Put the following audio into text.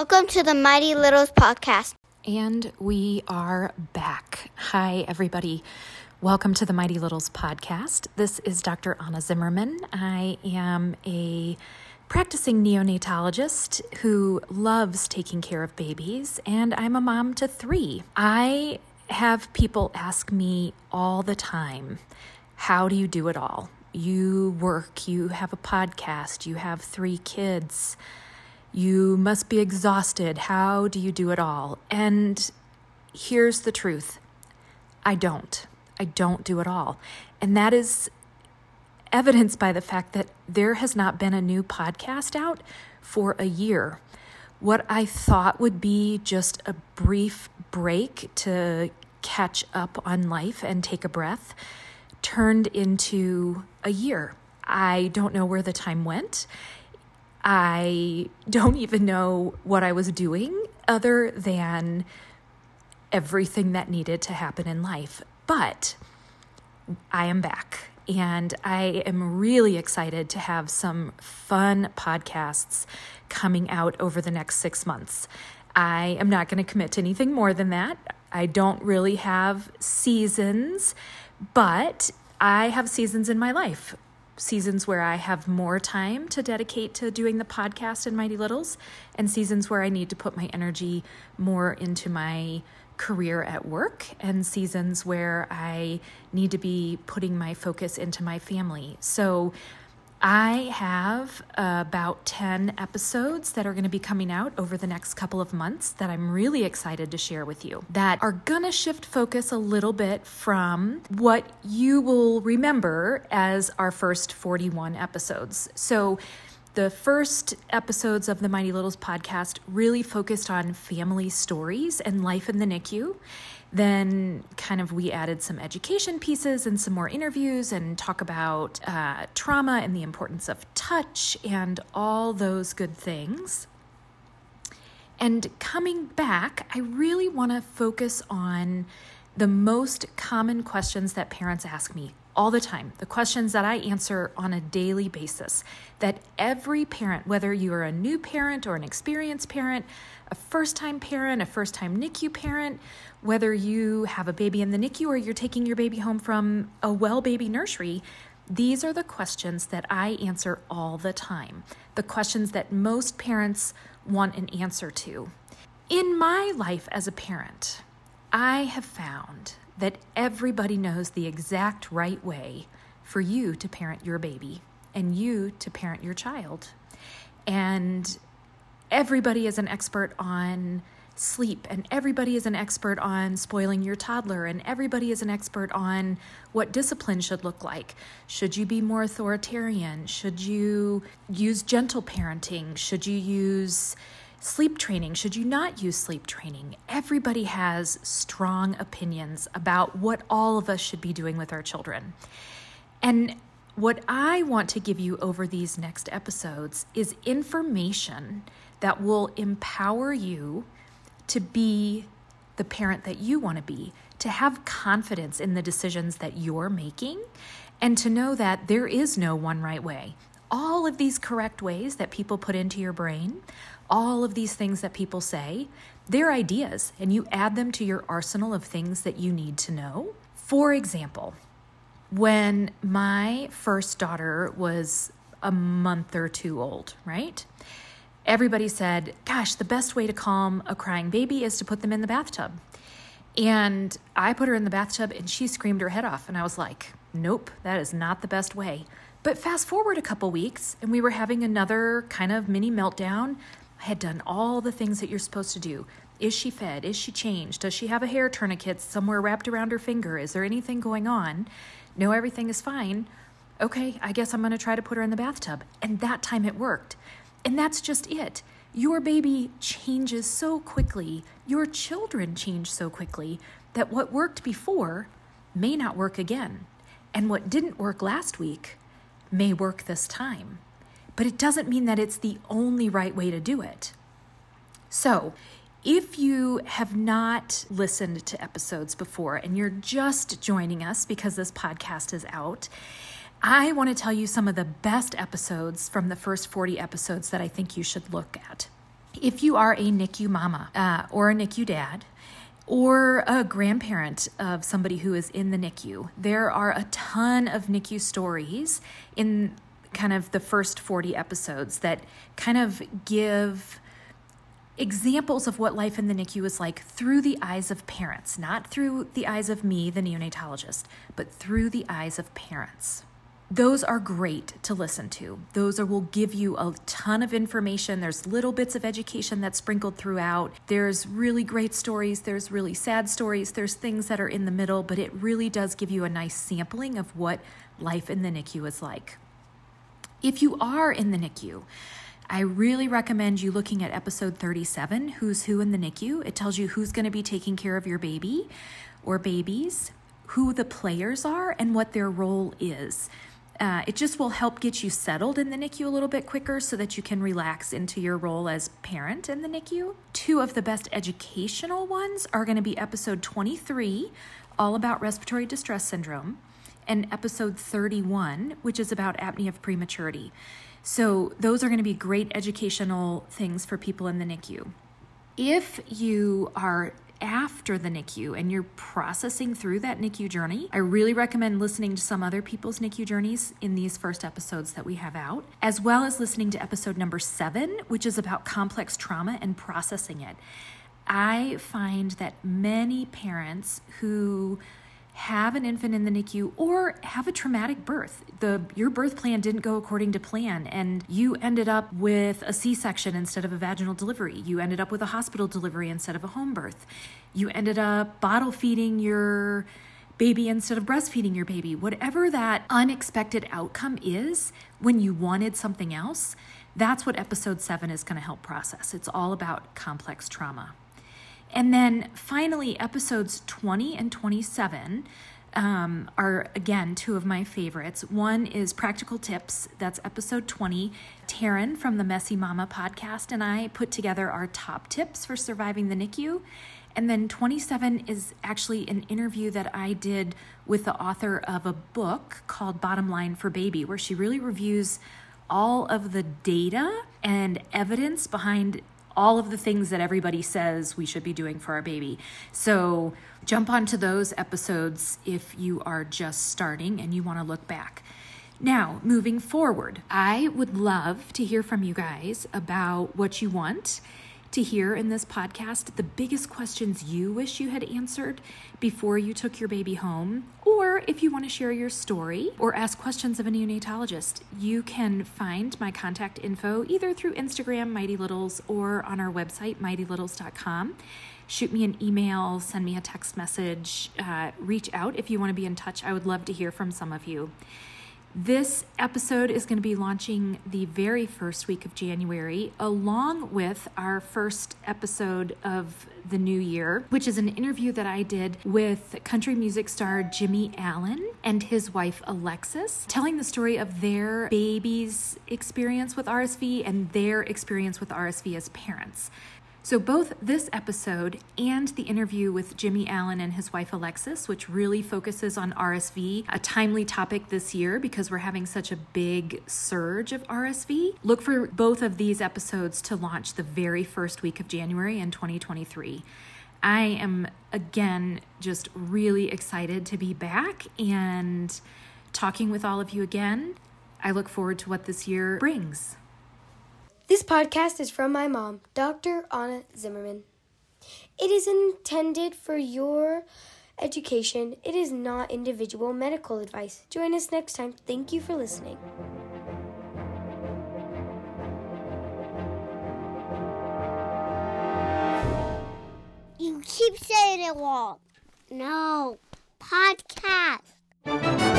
Welcome to the Mighty Littles podcast. And we are back. Hi, everybody. Welcome to the Mighty Littles podcast. This is Dr. Anna Zimmerman. I am a practicing neonatologist who loves taking care of babies, and I'm a mom to three. I have people ask me all the time, How do you do it all? You work, you have a podcast, you have three kids, you must be exhausted. How do you do it all? And here's the truth I don't. I don't do it all. And that is evidenced by the fact that there has not been a new podcast out for a year. What I thought would be just a brief break to catch up on life and take a breath turned into a year. I don't know where the time went. I don't even know what I was doing other than everything that needed to happen in life. But I am back and I am really excited to have some fun podcasts coming out over the next six months. I am not going to commit to anything more than that. I don't really have seasons, but I have seasons in my life. Seasons where I have more time to dedicate to doing the podcast in Mighty Littles, and seasons where I need to put my energy more into my career at work and seasons where I need to be putting my focus into my family. So I have about 10 episodes that are going to be coming out over the next couple of months that I'm really excited to share with you that are going to shift focus a little bit from what you will remember as our first 41 episodes. So the first episodes of the Mighty Littles podcast really focused on family stories and life in the NICU. Then, kind of, we added some education pieces and some more interviews and talk about uh, trauma and the importance of touch and all those good things. And coming back, I really want to focus on the most common questions that parents ask me all the time, the questions that I answer on a daily basis, that every parent, whether you are a new parent or an experienced parent, a first time parent, a first time NICU parent, whether you have a baby in the NICU or you're taking your baby home from a well baby nursery, these are the questions that I answer all the time, the questions that most parents want an answer to. In my life as a parent, I have found that everybody knows the exact right way for you to parent your baby and you to parent your child. And everybody is an expert on sleep, and everybody is an expert on spoiling your toddler, and everybody is an expert on what discipline should look like. Should you be more authoritarian? Should you use gentle parenting? Should you use Sleep training, should you not use sleep training? Everybody has strong opinions about what all of us should be doing with our children. And what I want to give you over these next episodes is information that will empower you to be the parent that you want to be, to have confidence in the decisions that you're making, and to know that there is no one right way. All of these correct ways that people put into your brain all of these things that people say, they're ideas, and you add them to your arsenal of things that you need to know. For example, when my first daughter was a month or two old, right? Everybody said, Gosh, the best way to calm a crying baby is to put them in the bathtub. And I put her in the bathtub and she screamed her head off. And I was like, Nope, that is not the best way. But fast forward a couple weeks and we were having another kind of mini meltdown. I had done all the things that you're supposed to do. Is she fed? Is she changed? Does she have a hair tourniquet somewhere wrapped around her finger? Is there anything going on? No, everything is fine. Okay, I guess I'm going to try to put her in the bathtub. And that time it worked. And that's just it. Your baby changes so quickly, your children change so quickly that what worked before may not work again. And what didn't work last week may work this time but it doesn't mean that it's the only right way to do it. So, if you have not listened to episodes before and you're just joining us because this podcast is out, I want to tell you some of the best episodes from the first 40 episodes that I think you should look at. If you are a NICU mama uh, or a NICU dad, or a grandparent of somebody who is in the NICU. There are a ton of NICU stories in kind of the first 40 episodes that kind of give examples of what life in the NICU is like through the eyes of parents, not through the eyes of me, the neonatologist, but through the eyes of parents those are great to listen to. Those are, will give you a ton of information. There's little bits of education that's sprinkled throughout. There's really great stories. There's really sad stories. There's things that are in the middle, but it really does give you a nice sampling of what life in the NICU is like. If you are in the NICU, I really recommend you looking at episode 37, Who's Who in the NICU. It tells you who's going to be taking care of your baby or babies, who the players are, and what their role is. Uh, it just will help get you settled in the NICU a little bit quicker so that you can relax into your role as parent in the NICU. Two of the best educational ones are going to be episode 23, all about respiratory distress syndrome, and episode 31, which is about apnea of prematurity. So, those are going to be great educational things for people in the NICU. If you are after the NICU and you're processing through that NICU journey, I really recommend listening to some other people's NICU journeys in these first episodes that we have out, as well as listening to episode number seven, which is about complex trauma and processing it. I find that many parents who have an infant in the NICU or have a traumatic birth. The your birth plan didn't go according to plan and you ended up with a C-section instead of a vaginal delivery. You ended up with a hospital delivery instead of a home birth. You ended up bottle feeding your baby instead of breastfeeding your baby. Whatever that unexpected outcome is when you wanted something else, that's what episode 7 is going to help process. It's all about complex trauma. And then finally, episodes 20 and 27 um, are again two of my favorites. One is Practical Tips, that's episode 20. Taryn from the Messy Mama podcast and I put together our top tips for surviving the NICU. And then 27 is actually an interview that I did with the author of a book called Bottom Line for Baby, where she really reviews all of the data and evidence behind all of the things that everybody says we should be doing for our baby. So jump onto those episodes if you are just starting and you want to look back. Now, moving forward, I would love to hear from you guys about what you want to hear in this podcast the biggest questions you wish you had answered before you took your baby home. Or if you want to share your story or ask questions of a neonatologist, you can find my contact info either through Instagram, Mighty Littles, or on our website, mightylittles.com shoot me an email, send me a text message, uh, reach out if you want to be in touch. I would love to hear from some of you. This episode is going to be launching the very first week of January, along with our first episode of the new year, which is an interview that I did with country music star Jimmy Allen and his wife Alexis, telling the story of their baby's experience with RSV and their experience with RSV as parents. So, both this episode and the interview with Jimmy Allen and his wife Alexis, which really focuses on RSV, a timely topic this year because we're having such a big surge of RSV, look for both of these episodes to launch the very first week of January in 2023. I am again just really excited to be back and talking with all of you again. I look forward to what this year brings. This podcast is from my mom, Dr. Anna Zimmerman. It is intended for your education. It is not individual medical advice. Join us next time. Thank you for listening. You keep saying it wrong. No, podcast.